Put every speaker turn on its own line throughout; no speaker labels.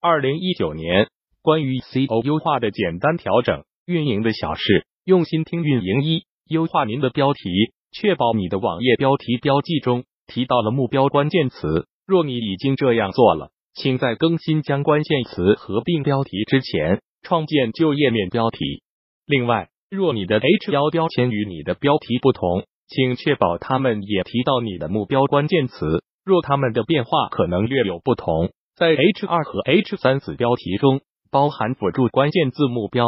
二零一九年关于 SEO 优化的简单调整，运营的小事，用心听运营一。优化您的标题，确保你的网页标题标记中提到了目标关键词。若你已经这样做了，请在更新将关键词合并标题之前，创建旧页面标题。另外，若你的 H 幺标签与你的标题不同，请确保他们也提到你的目标关键词。若他们的变化可能略有不同。在 H 二和 H 三子标题中包含辅助关键字目标。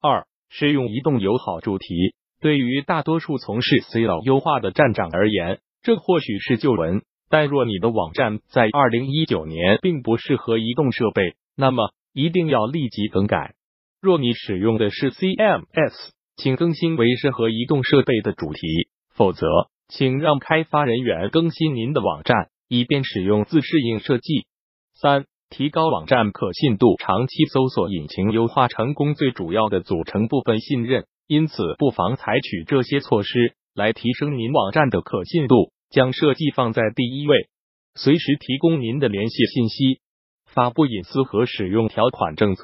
二是用移动友好主题。对于大多数从事 SEO 优化的站长而言，这或许是旧闻。但若你的网站在二零一九年并不适合移动设备，那么一定要立即更改。若你使用的是 CMS，请更新为适合移动设备的主题。否则，请让开发人员更新您的网站，以便使用自适应设计。三、提高网站可信度。长期搜索引擎优化成功最主要的组成部分信任，因此不妨采取这些措施来提升您网站的可信度。将设计放在第一位，随时提供您的联系信息，发布隐私和使用条款政策，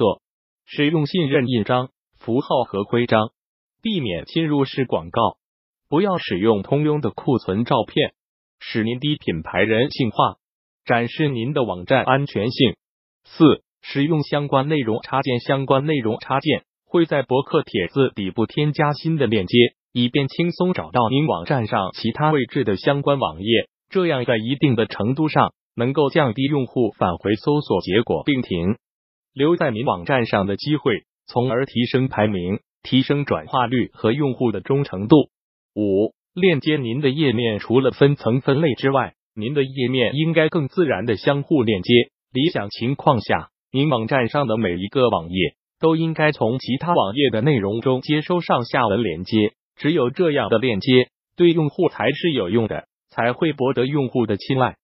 使用信任印章、符号和徽章，避免侵入式广告，不要使用通用的库存照片，使您的品牌人性化。展示您的网站安全性。四、使用相关内容插件。相关内容插件会在博客帖子底部添加新的链接，以便轻松找到您网站上其他位置的相关网页。这样在一定的程度上能够降低用户返回搜索结果并停留在您网站上的机会，从而提升排名、提升转化率和用户的忠诚度。五、链接您的页面除了分层分类之外。您的页面应该更自然的相互链接。理想情况下，您网站上的每一个网页都应该从其他网页的内容中接收上下文连接。只有这样的链接对用户才是有用的，才会博得用户的青睐。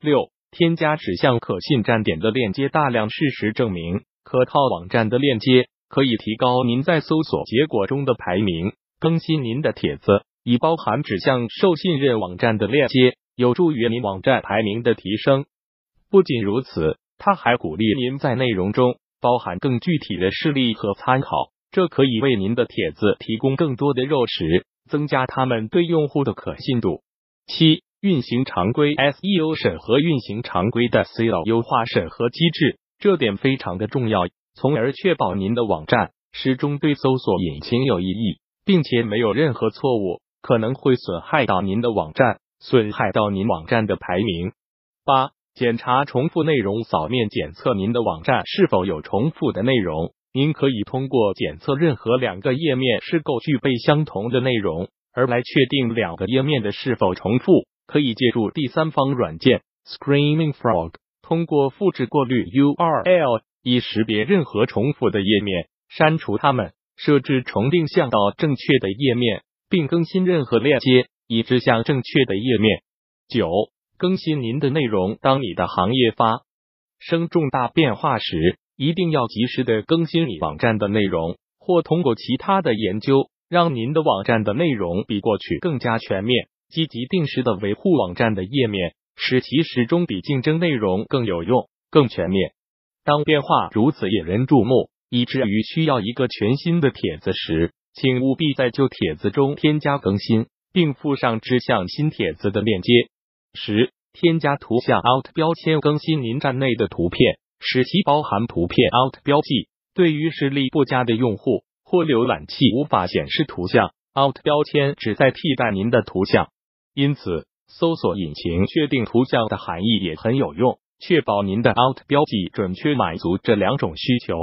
六、添加指向可信站点的链接。大量事实证明，可靠网站的链接可以提高您在搜索结果中的排名。更新您的帖子，以包含指向受信任网站的链接。有助于您网站排名的提升。不仅如此，他还鼓励您在内容中包含更具体的事例和参考，这可以为您的帖子提供更多的肉食，增加他们对用户的可信度。七、运行常规 SEO 审核，运行常规的 SEO 优化审核机制，这点非常的重要，从而确保您的网站始终对搜索引擎有意义，并且没有任何错误可能会损害到您的网站。损害到您网站的排名。八、检查重复内容，扫面检测您的网站是否有重复的内容。您可以通过检测任何两个页面是否具备相同的内容，而来确定两个页面的是否重复。可以借助第三方软件 Screaming Frog，通过复制过滤 URL，以识别任何重复的页面，删除它们，设置重定向到正确的页面，并更新任何链接。以指向正确的页面。九、更新您的内容。当你的行业发生重大变化时，一定要及时的更新你网站的内容，或通过其他的研究，让您的网站的内容比过去更加全面。积极定时的维护网站的页面，使其始终比竞争内容更有用、更全面。当变化如此引人注目，以至于需要一个全新的帖子时，请务必在旧帖子中添加更新。并附上指向新帖子的链接。十、添加图像 Alt 标签，更新您站内的图片，使其包含图片 Alt 标记。对于视力不佳的用户或浏览器无法显示图像，Alt 标签旨在替代您的图像。因此，搜索引擎确定图像的含义也很有用，确保您的 Alt 标记准确满足这两种需求。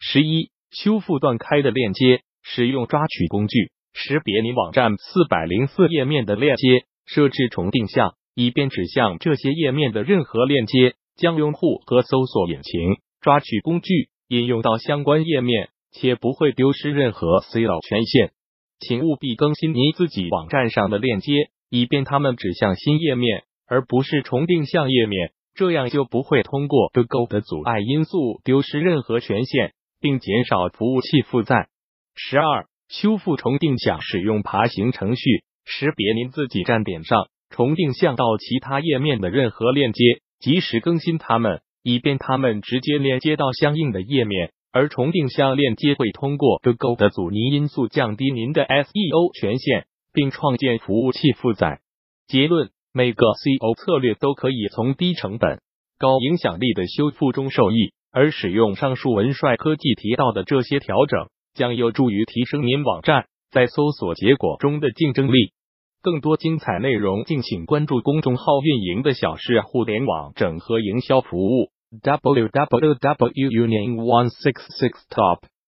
十一、修复断开的链接，使用抓取工具。识别你网站四百零四页面的链接，设置重定向，以便指向这些页面的任何链接，将用户和搜索引擎抓取工具引用到相关页面，且不会丢失任何 SEO 权限。请务必更新你自己网站上的链接，以便他们指向新页面，而不是重定向页面，这样就不会通过 Google 的阻碍因素丢失任何权限，并减少服务器负载。十二。修复重定向，使用爬行程序识别您自己站点上重定向到其他页面的任何链接，及时更新它们，以便它们直接连接到相应的页面。而重定向链接会通过 Google 的阻尼因素降低您的 SEO 权限，并创建服务器负载。结论：每个 SEO 策略都可以从低成本、高影响力的修复中受益。而使用上述文帅科技提到的这些调整，将有助于提升您网站在搜索结果中的竞争力。更多精彩内容，敬请关注公众号“运营的小事互联网整合营销服务”。www.union166top